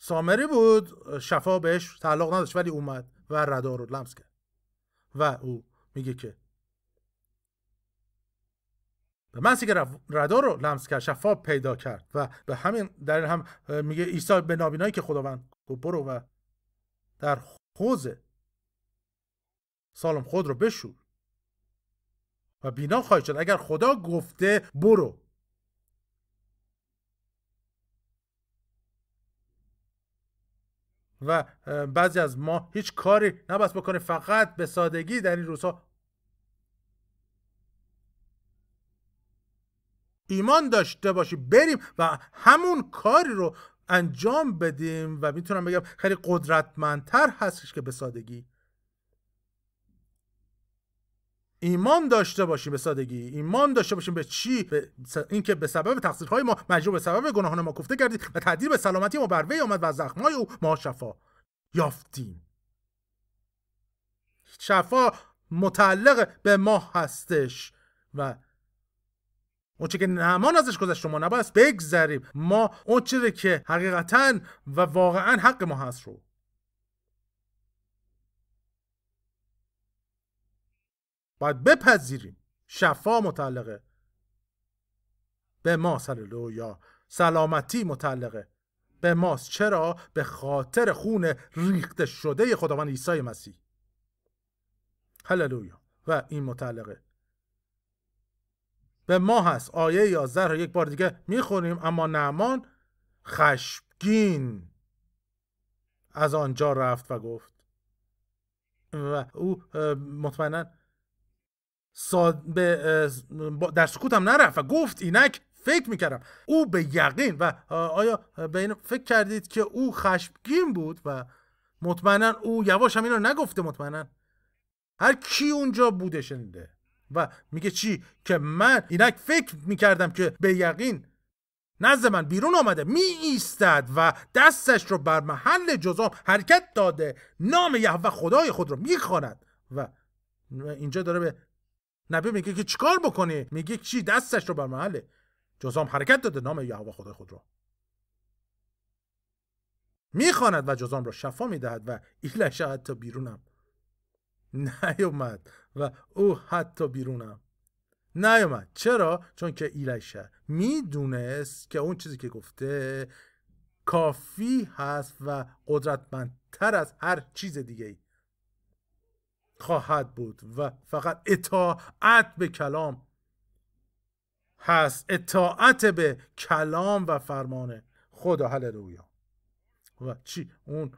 سامری بود شفا بهش تعلق نداشت ولی اومد و ردا رو لمس کرد. و او میگه که به محضی که ردا رو لمس کرد شفا پیدا کرد و به همین در هم میگه عیسی به نابینایی که خداوند گفت برو و در خوز سالم خود رو بشور و بینا خواهید شد. اگر خدا گفته برو. و بعضی از ما هیچ کاری نباید بکنه فقط به سادگی در این روزها. ایمان داشته باشی بریم و همون کاری رو انجام بدیم و می‌تونم بگم خیلی قدرتمندتر هستش که به سادگی. ایمان داشته باشیم به سادگی. ایمان داشته باشیم به چی؟ به اینکه به سبب تقصیرهای ما مجبور به سبب گناهان ما گفته کردید و تدیر به سلامتی ما بر وی آمد و از زخمهای او ما شفا یافتیم. شفا متعلق به ما هستش و اون که نمان ازش گذشت ما نباید بگذریم. ما اون چیزی که حقیقتا و واقعا حق ما هست رو باید بپذیریم. شفا متعلقه به ما یا سلامتی متعلقه به ماست. چرا؟ به خاطر خون ریخته شده خداوند عیسی مسیح. هللویا. و این متعلقه به ما هست. آیه 11 رو یک بار دیگه می‌خونیم. اما نعمان خشمگین از آنجا رفت و گفت و او مطمئنا در سکوت هم نرفت و گفت اینک فکر می‌کردم. او به یقین و آیا به این فکر کردید که او خشمگین بود و مطمئنا او یواش هم این رو نگفته مطمئنا؟ هر کی اونجا بوده شنیده و میگه چی؟ که من اینک فکر می‌کردم که به یقین نزد من بیرون آمده می ایستد و دستش رو بر محل جزام حرکت داده نام یهوه خدای خود رو می‌خواند و اینجا داره به نبی میگه که چیکار بکنی؟ میگه چی؟ دستش رو بر محله. جزام حرکت داده نام یهوه خدای خود رو. می‌خواند و جزام را شفا می‌دهد و ایلش حتی بیرونم. نیومد و او حتی بیرونم. نیومد. چرا؟ چون که ایلشه می‌دونست که اون چیزی که گفته کافی هست و قدرتمندتر از هر چیز دیگه ای خواهد بود و فقط اطاعت به کلام هست. اطاعت به کلام و فرمان خدا هللویا. و چی؟ اون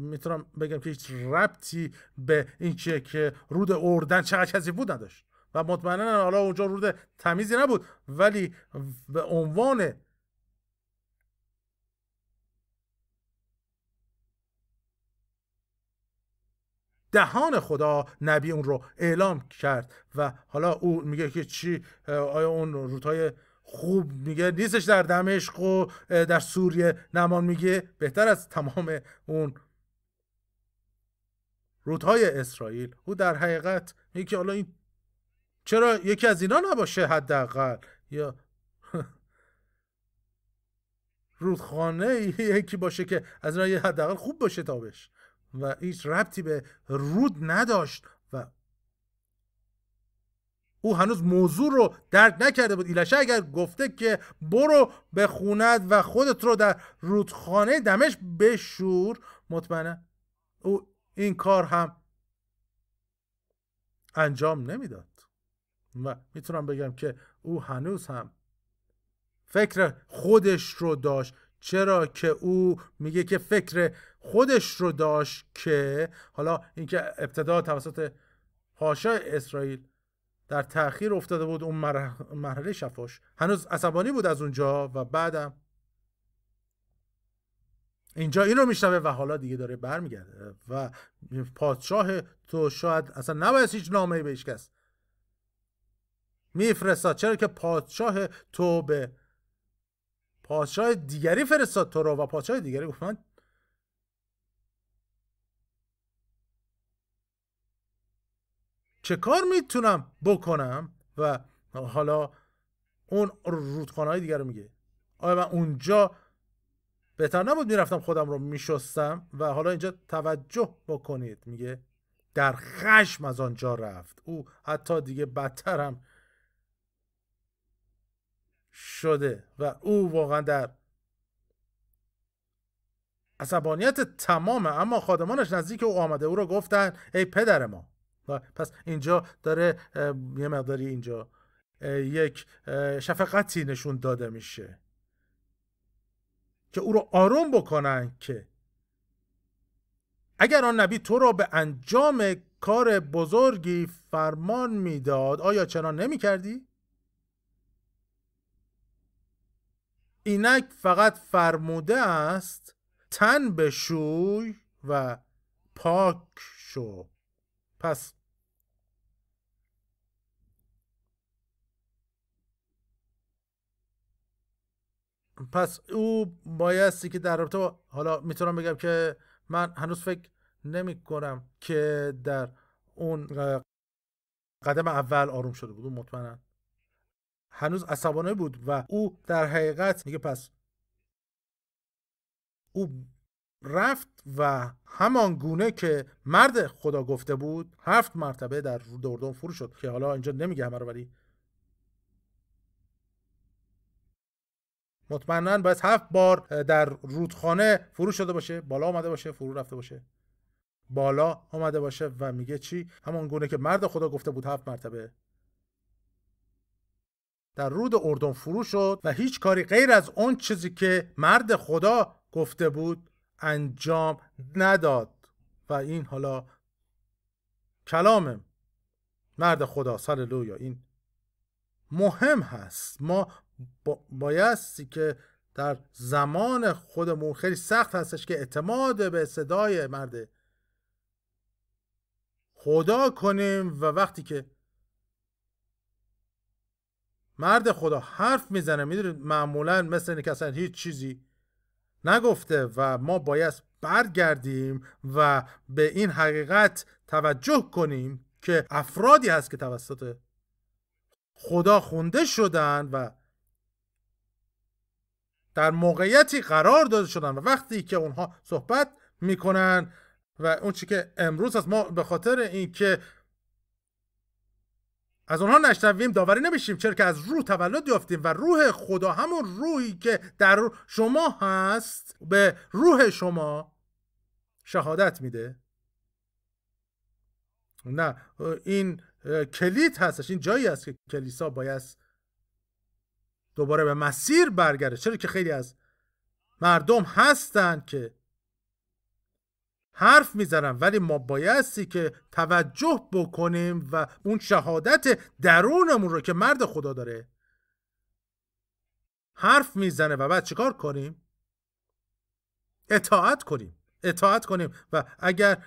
می‌تونم بگم که هیچ ربطی به این چیه که رود اردن چقدر کسی بود نداشت. و مطمئنا حالا اونجا رود تمیزی نبود. ولی به عنوان دهان خدا نبی اون رو اعلام کرد و حالا او میگه که چی آیا اون رودهای خوب میگه نیستش در دمشق و در سوریه نمان میگه؟ بهتر از تمام اون رودهای اسرائیل. او در حقیقت میگه که حالا این چرا یکی از اینا نباشه حداقل؟ یا رودخانه یکی باشه که از اینا حداقل خوب باشه تابش. و هیچ ربطی به رود نداشت و او هنوز موضوع رو درک نکرده بود. ایلشه اگر گفته که برو بخوند و خودت رو در رودخانه دمش بشور مطمئنه او این کار هم انجام نمی‌داد. و می‌تونم بگم که او هنوز هم فکر خودش رو داشت. چرا که او میگه که فکر خودش رو داشت که حالا اینکه ابتدا توسط پاشا اسرائیل در تاخیر افتاده بود اون مرحله شفاش. هنوز عصبانی بود از اونجا و بعدم اینجا این رو میشنوه و حالا دیگه داره برمیگرده و پادشاه تو شاید اصلا نباید هیچ نامه به هیچ کس میفرستاد. چرا که پادشاه تو به پادشاه دیگری فرستاد تو رو و پادشاه دیگری گفت من چه کار می‌تونم بکنم؟ و حالا اون رودخانه های دیگر رو میگه. آیا من اونجا بهتر نبود می‌رفتم خودم رو میشستم؟ و حالا اینجا توجه بکنید. میگه در خشم از آنجا رفت. او حتی دیگه بدتر هم شده. و او واقعا در عصبانیت تمامه اما خادمانش نزدیک او آمده. او رو گفتن ای پدر ما پس اینجا داره یه مقداری اینجا یک شفقتی نشون داده میشه که او رو آروم بکنن که اگر آن نبی تو را به انجام کار بزرگی فرمان می‌داد آیا چنان نمی کردی؟ اینک فقط فرموده است تن بشوی و پاک شو پس پس او بایستی که در رابطه حالا می‌تونم بگم که من هنوز فکر نمی کنم که در اون قدم اول آروم شده بود مطمئنا. هنوز عصبانه بود و او در حقیقت میگه پس او رفت و همان گونه که مرد خدا گفته بود هفت مرتبه در اردن فرو شد که حالا اینجا نمیگه همه رو ولی مطمئنا باید هفت بار در رودخانه فرو شده باشه بالا آمده باشه فرو رفته باشه. بالا آمده باشه و میگه چی؟ همان گونه که مرد خدا گفته بود هفت مرتبه. در رود اردن فرو شد و هیچ کاری غیر از اون چیزی که مرد خدا گفته بود انجام نداد. و این حالا کلام مرد خدا هللویا این مهم هست. ما بایستی که در زمان خودمون خیلی سخت هستش که اعتماد به صدای مرد خدا کنیم و وقتی که مرد خدا حرف می‌زنه می‌دونید؟ معمولا مثل اینه که اصلا هیچ چیزی نگفته و ما باید برگردیم و به این حقیقت توجه کنیم که افرادی هست که توسط خدا خونده شدن و در موقعیتی قرار داده شدن و وقتی که اونها صحبت می‌کنن و اون چی که امروز از ما به خاطر اینکه از اونها نشنویم داوری نمیشیم. چرا که از روح تولد یافتیم و روح خدا همون روحی که در شما هست به روح شما شهادت میده. نه این کلید هستش این جایی است که کلیسا باید دوباره به مسیر برگرده. چرا که خیلی از مردم هستند که حرف می‌زنن ولی ما بایستی که توجه بکنیم و اون شهادت درونمون رو که مرد خدا داره حرف می‌زنه و بعد چیکار کنیم؟ اطاعت کنیم اطاعت کنیم و اگر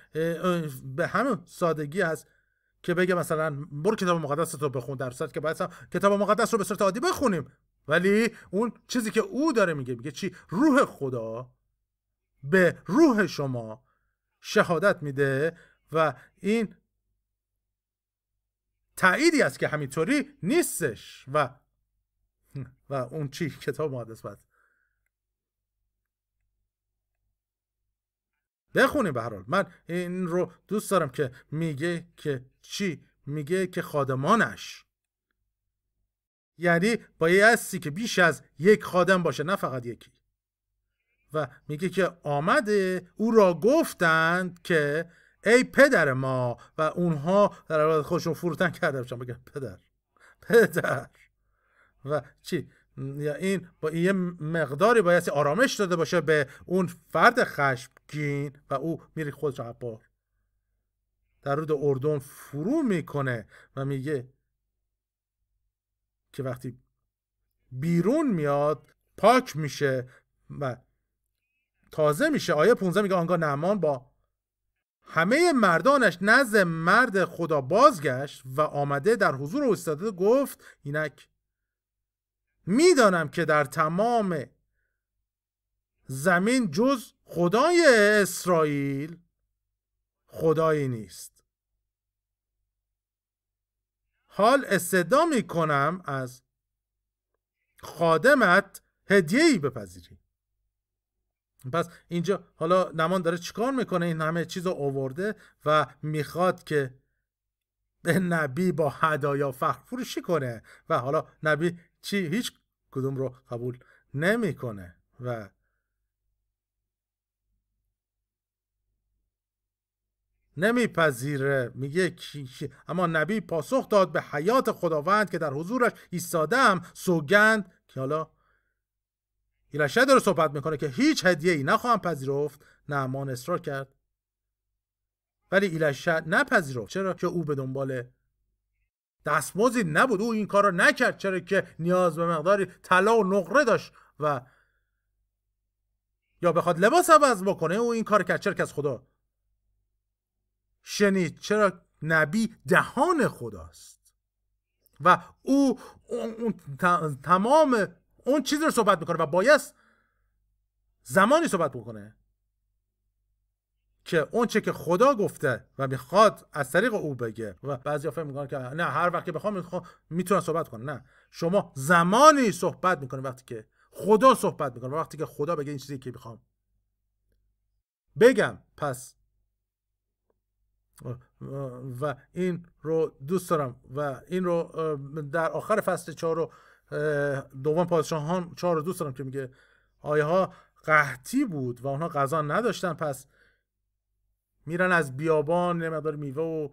به همون سادگی هست که بگه مثلا برو کتاب مقدس رو بخون در صورت که باید کتاب مقدس رو به صورت عادی بخونیم. ولی اون چیزی که او داره میگه میگه چی؟ روح خدا به روح شما شهادت میده و این تأییدی است که همینطوری نیستش و و اون چی کتاب مقدس باید. بخونیم به حال. من این رو دوست دارم که میگه که چی؟ میگه که خادمانش. یعنی بایستی که بیش از یک خادم باشه نه فقط یکی. و میگه که آمده او را گفتند که ای پدر ما و اونها در خودشون فروتن کرده باشن. بگن پدر پدر. و چی؟ یا این با یه مقداری باید آرامش داده باشه به اون فرد خشمگین و او میری خودش بار در رود اردن فرو می‌کنه و میگه که وقتی بیرون میاد پاک میشه و تازه میشه. آیه 15 میگه آنگاه نعمان با همه مردانش نزد مرد خدا بازگشت و آمده در حضور او ایستاده گفت اینک می‌دانم که در تمام زمین جز خدای اسرائیل خدایی نیست. حال استدا می کنم از خادمت هدیه‌ای بپذیری. پس اینجا حالا نمان داره چیکار می‌کنه؟ این همه چیز رو آورده و می‌خواد که به نبی با هدایا فخر فروشی کنه. و حالا نبی چی هیچ کدوم رو قبول نمی‌کنه. و نمیپذیره. میگه اما نبی پاسخ داد به حیات خداوند که در حضورش ایستادم سوگند که حالا ایلشه داره صحبت می‌کنه که هیچ هدیه ای نخواهم پذیرفت. نعمان اصرار کرد. ولی ایلشه نپذیرفت. چرا که او به دنبال دستمزدی نبود. او این کار رو نکرد. چرا که نیاز به مقداری طلا و نقره داشت و یا بخواد لباس عوض بکنه او این کار کرد. چرا که از خدا شنید. چرا نبی دهان خداست. و او تمام اون چیزی رو صحبت می‌کنه و باید زمانی صحبت بکنه که اون چه که خدا گفته و می‌خواد از طریق او بگه. و بعضی فکر می‌کنن که نه هر وقت که بخوام می‌تونن صحبت کنه نه. شما زمانی صحبت می‌کنه وقتی که خدا صحبت می‌کنه وقتی که خدا بگه این چیزی که می‌خوام. بگم پس. و این رو دوست دارم و این رو در آخر فصل چهار رو دوم پادشاهان چهار رو دوست دارم که میگه آیه ها قحطی بود و اونها غذا نداشتن پس میرن از بیابان یه مقدار میوه و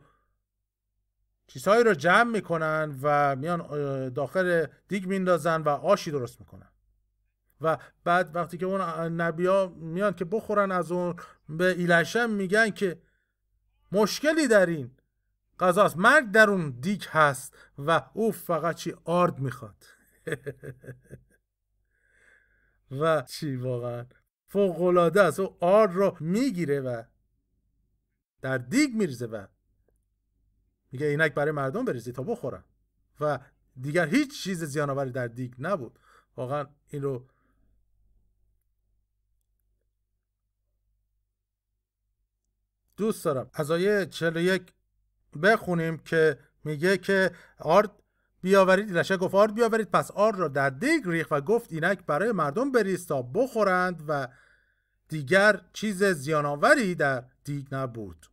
چیزهایی رو جمع می‌کنن و میان داخل دیگ میندازن و آشی درست می‌کنن. و بعد وقتی که اون نبیا میان که بخورن از اون به ایلشم میگن که مشکلی در این غذاست مرگ در اون دیگ هست و او فقط چی؟ آرد می‌خواد. و چی واقعا؟ فوقلاده است. او آرد رو می‌گیره و در دیگ میریزه و میگه اینک برای مردم بریزی تا بخورن. و دیگر هیچ چیز زیانآوری در دیگ نبود. واقعا این رو دوست دارم. از آیه 41 بخونیم که میگه که آرد بیاورید ایلشا گفت آرد بیاورید. پس آرد را در دیگ ریخ و گفت اینک برای مردم بریز تا بخورند و دیگر چیز زیانآوری در دیگ نبود.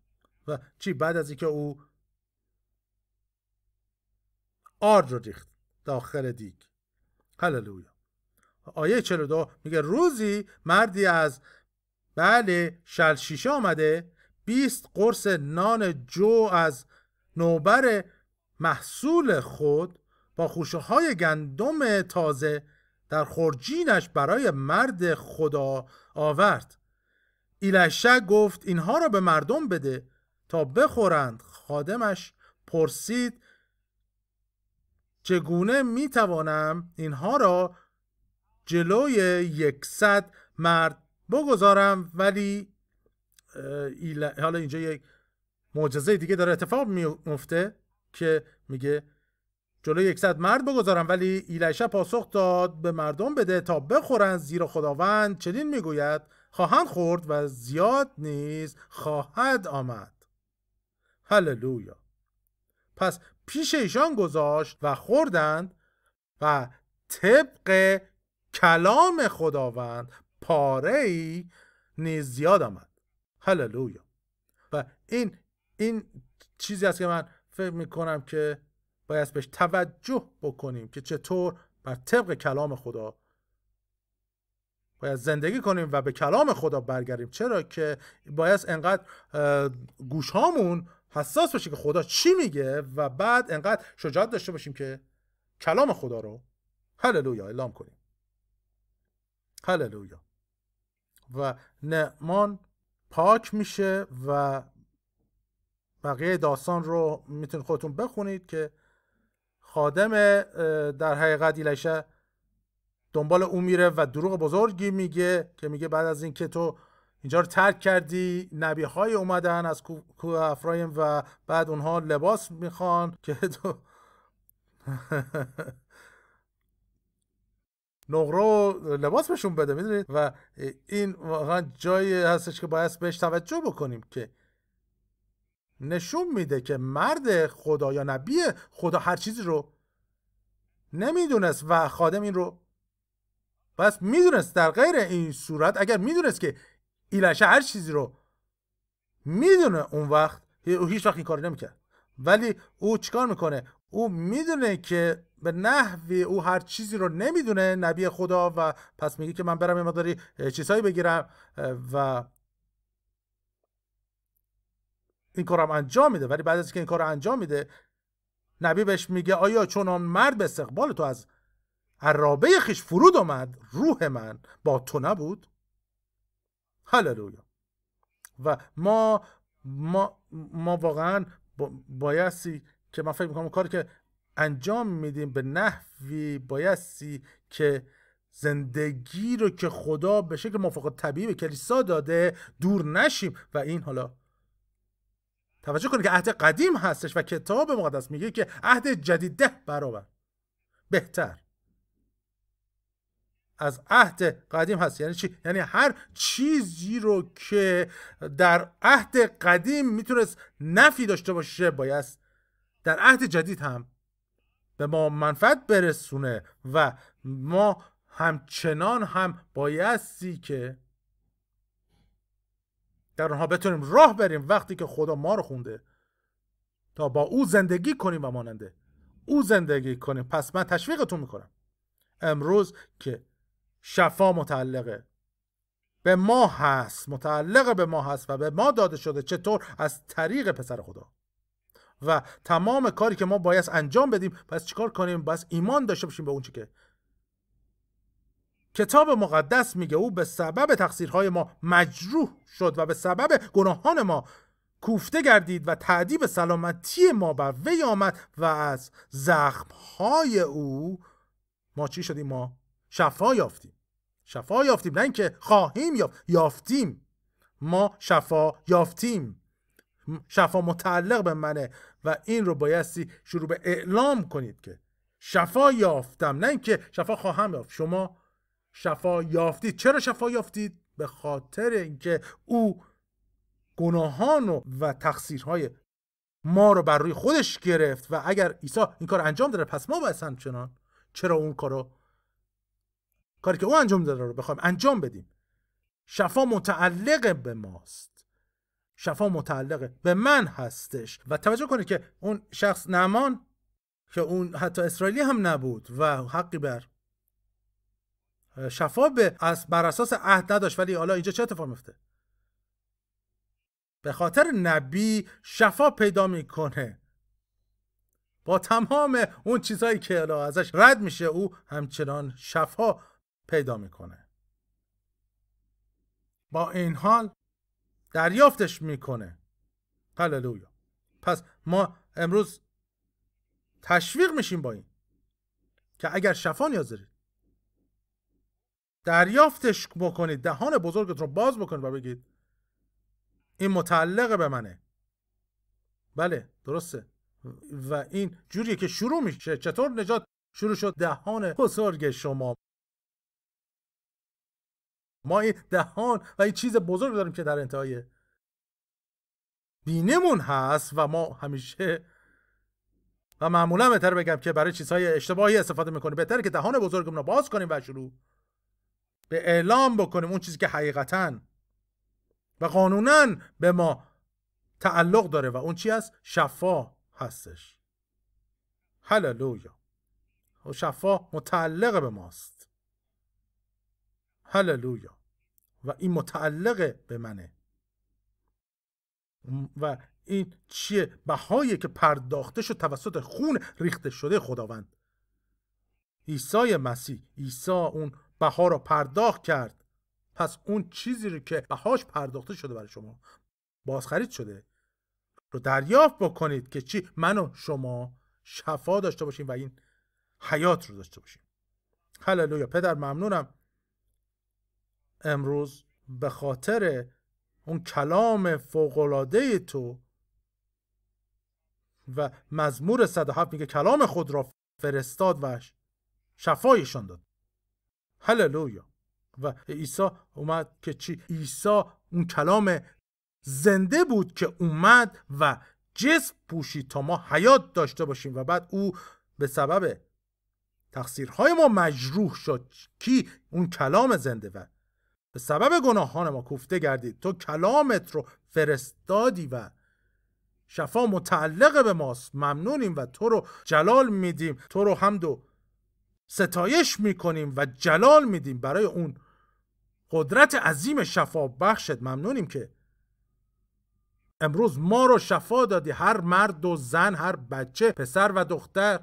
و چی بعد از اینکه او آرد رو ریخت داخل دیگ. هللویا. آیه 42 میگه روزی مردی از بله شلشیشه آمده 20 قرص نان جو از نوبر محصول خود خوشه های گندم تازه در خورجینش برای مرد خدا آورد. ایلشه گفت اینها را به مردم بده تا بخورند. خادمش پرسید چگونه می‌توانم اینها را جلوی یکصد مرد بگذارم؟ ولی حالا اینجا یک معجزه دیگه داره اتفاق میفته که میگه جلوی یکصد مرد بگذارم ولی ایلیشا پاسخ داد به مردم بده تا بخورند زیرا خداوند. چنین می‌گوید خواهند خورد و زیاد نیز خواهد آمد. هللویا. پس پیش ایشان گذاشت و خوردند و طبق کلام خداوند پاره ای نیز زیاد آمد. هللویا. و این این چیزی است که من فکر می‌کنم که باید بهش توجه بکنیم که چطور بر طبق کلام خدا باید زندگی کنیم و به کلام خدا برگردیم. چرا که باید انقدر گوش هامون حساس باشه که خدا چی میگه و بعد انقدر شجاعت داشته باشیم که کلام خدا رو هللویا اعلام کنیم. هللویا. و نعمان پاک میشه و بقیه داستان رو می‌تونید خودتون بخونید که خادم در حقیقت ایلشه دنبال او میره و دروغ بزرگی میگه که میگه بعد از اینکه تو اینجا رو ترک کردی نبی های اومدن از کوه افرایم و بعد اونها لباس می‌خوان که تو نقره لباس بهشون بده می‌دونید و این واقعا جایی هستش که باید بهش توجه بکنیم که نشون میده که مرد خدا یا نبی خدا هر چیزی رو نمی‌دونست و خادم این رو بس می‌دونست در غیر این صورت اگر می‌دونست که ایلشه هر چیزی رو می‌دونه اون وقت او هیچ وقت این کار نمی‌کرد. ولی او چیکار می‌کنه؟ او می‌دونه که به نحوی او هر چیزی رو نمی‌دونه نبی خدا و پس میگه که من برم یه مقداری چیزهایی بگیرم و این کارم انجام میده. ولی بعد از که این کار انجام میده نبی بهش میگه آیا چون مرد به استقبال تو از عرابه خیش فرود آمد روح من با تو نبود؟ هللویا. و ما ما ما واقعا بایستی که من فکر می‌کنم کاری که انجام میدیم به نحوی بایستی که زندگی رو که خدا به شکل موافق طبیعی به کلیسا داده دور نشیم. و این حالا توجه کنید که عهد قدیم هستش و کتاب مقدس میگه که عهد جدید ده برابر. بهتر. از عهد قدیم هست. یعنی چی؟ یعنی هر چیزی رو که در عهد قدیم می‌تونست نفی داشته باشه باید در عهد جدید هم به ما منفعت برسونه و ما همچنان هم بایستی که در اونها بتونیم راه بریم وقتی که خدا ما رو خونده. تا با او زندگی کنیم و ماننده. او زندگی کنیم. پس من تشویقتون می‌کنم. امروز که شفا متعلقه. به ما هست. متعلق به ما هست و به ما داده شده چطور؟ از طریق پسر خدا. و تمام کاری که ما باید انجام بدیم پس چیکار کنیم؟ باید ایمان داشته باشیم به اون چی که کتاب مقدس میگه او به سبب تقصیرهای ما مجروح شد و به سبب گناهان ما کوفته گردید و تعدیب سلامتی ما بر وی آمد و از زخمهای او ما چی شدیم؟ ما شفا یافتیم. شفا یافتیم. نه اینکه خواهیم یافت یافتیم. ما شفا یافتیم. شفا متعلق به منه و این رو بایستی شروع به اعلام کنید که شفا یافتم. نه اینکه شفا خواهم یافت. شما شفا یافتید. چرا شفا یافتید؟ به خاطر اینکه او گناهان و تقصیرهای ما رو بر روی خودش گرفت و اگر عیسی این کار انجام داره پس ما باید همچنان. چرا اون کارو کاری که او انجام داره رو بخوایم انجام بدیم. شفا متعلق به ماست. شفا متعلق به من هستش. و توجه کنید که اون شخص نمان که اون حتی اسرائیلی هم نبود و حقی بر شفا به از بر اساس عهد نداشت ولی حالا اینجا چه اتفاق میفته؟ به خاطر نبی شفا پیدا می‌کنه. با تمام اون چیزهایی که حالا ازش رد میشه او همچنان شفا پیدا می‌کنه. با این حال دریافتش می‌کنه. هللویا. پس ما امروز تشویق میشیم با این که اگر شفا نیاز دارید دریافتش بکنید. دهان بزرگت رو باز بکنید و بگید این متعلق به منه. بله درسته. و این جوریه که شروع میشه. چطور نجات شروع شد؟ دهان بزرگ شما. ما این دهان و این چیز بزرگ داریم که در انتهای بینمون هست و ما همیشه و معمولا بهتر بگم که برای چیزهای اشتباهی استفاده می‌کنیم. بهتره که دهان بزرگمون رو باز کنیم و شروع. به اعلام بکنیم اون چیزی که حقیقتا و قانونا به ما تعلق داره و اون چی هست؟ شفا هستش. هللویا. و شفا متعلق به ماست. هللویا. و این متعلق به منه. و این چیه؟ بهایی که پرداخته شد توسط خون ریخته شده خداوند. عیسی مسیح. عیسی اون بها رو پرداخت کرد. پس اون چیزی رو که بهاش پرداخته شده برای شما بازخرید شده. رو دریافت بکنید که چی؟ من و شما شفا داشته باشیم و این حیات رو داشته باشیم. هللویا پدر ممنونم. امروز به خاطر اون کلام فوقلاده تو و مزمور 107 میگه کلام خود را فرستاد و شفایشان داد. هللویا و عیسی اومد که چی؟ عیسی اون کلام زنده بود که اومد و جسم پوشید تا ما حیات داشته باشیم و بعد او به سبب تقصیرهای ما مجروح شد. کی؟ اون کلام زنده و. به سبب گناهان ما کوفته گردید. تو کلامت رو فرستادی و شفا متعلق به ماست. ممنونیم و تو رو جلال میدیم. تو رو حمد و ستایش می‌کنیم و جلال میدیم برای اون. قدرت عظیم شفا بخشت. ممنونیم که امروز ما رو شفا دادی. هر مرد و زن هر بچه پسر و دختر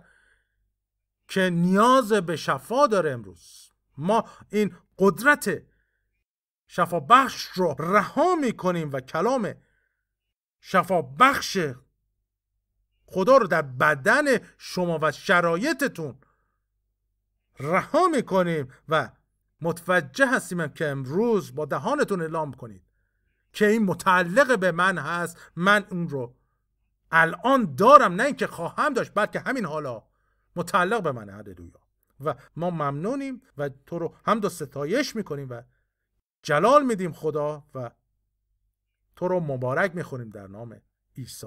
که نیاز به شفا داره امروز. ما این قدرت شفا بخش رو رها می‌کنیم و کلام شفا بخش خدا رو در بدن شما و شرایطتون رها می‌کنیم و متوجه هستیم که امروز با دهانتون اعلام کنید که این متعلق به من هست. من اون رو الان دارم نه اینکه خواهم داشت بلکه همین حالا متعلق به منه هللویا. و ما ممنونیم و تو رو هم دو ستایش می‌کنیم و جلال میدیم خدا و تو رو مبارک می‌خونیم در نام عیسی.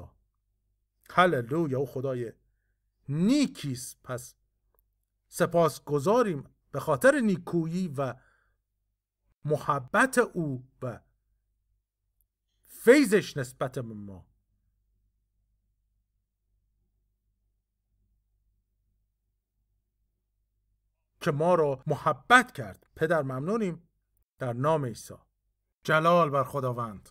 هللویا او خدای نیکیست پس سپاس گذاریم به خاطر نیکویی و محبت او و فیضش نسبت به ما. که ما را محبت کرد. پدر ممنونیم. در نام عیسی. جلال بر خداوند.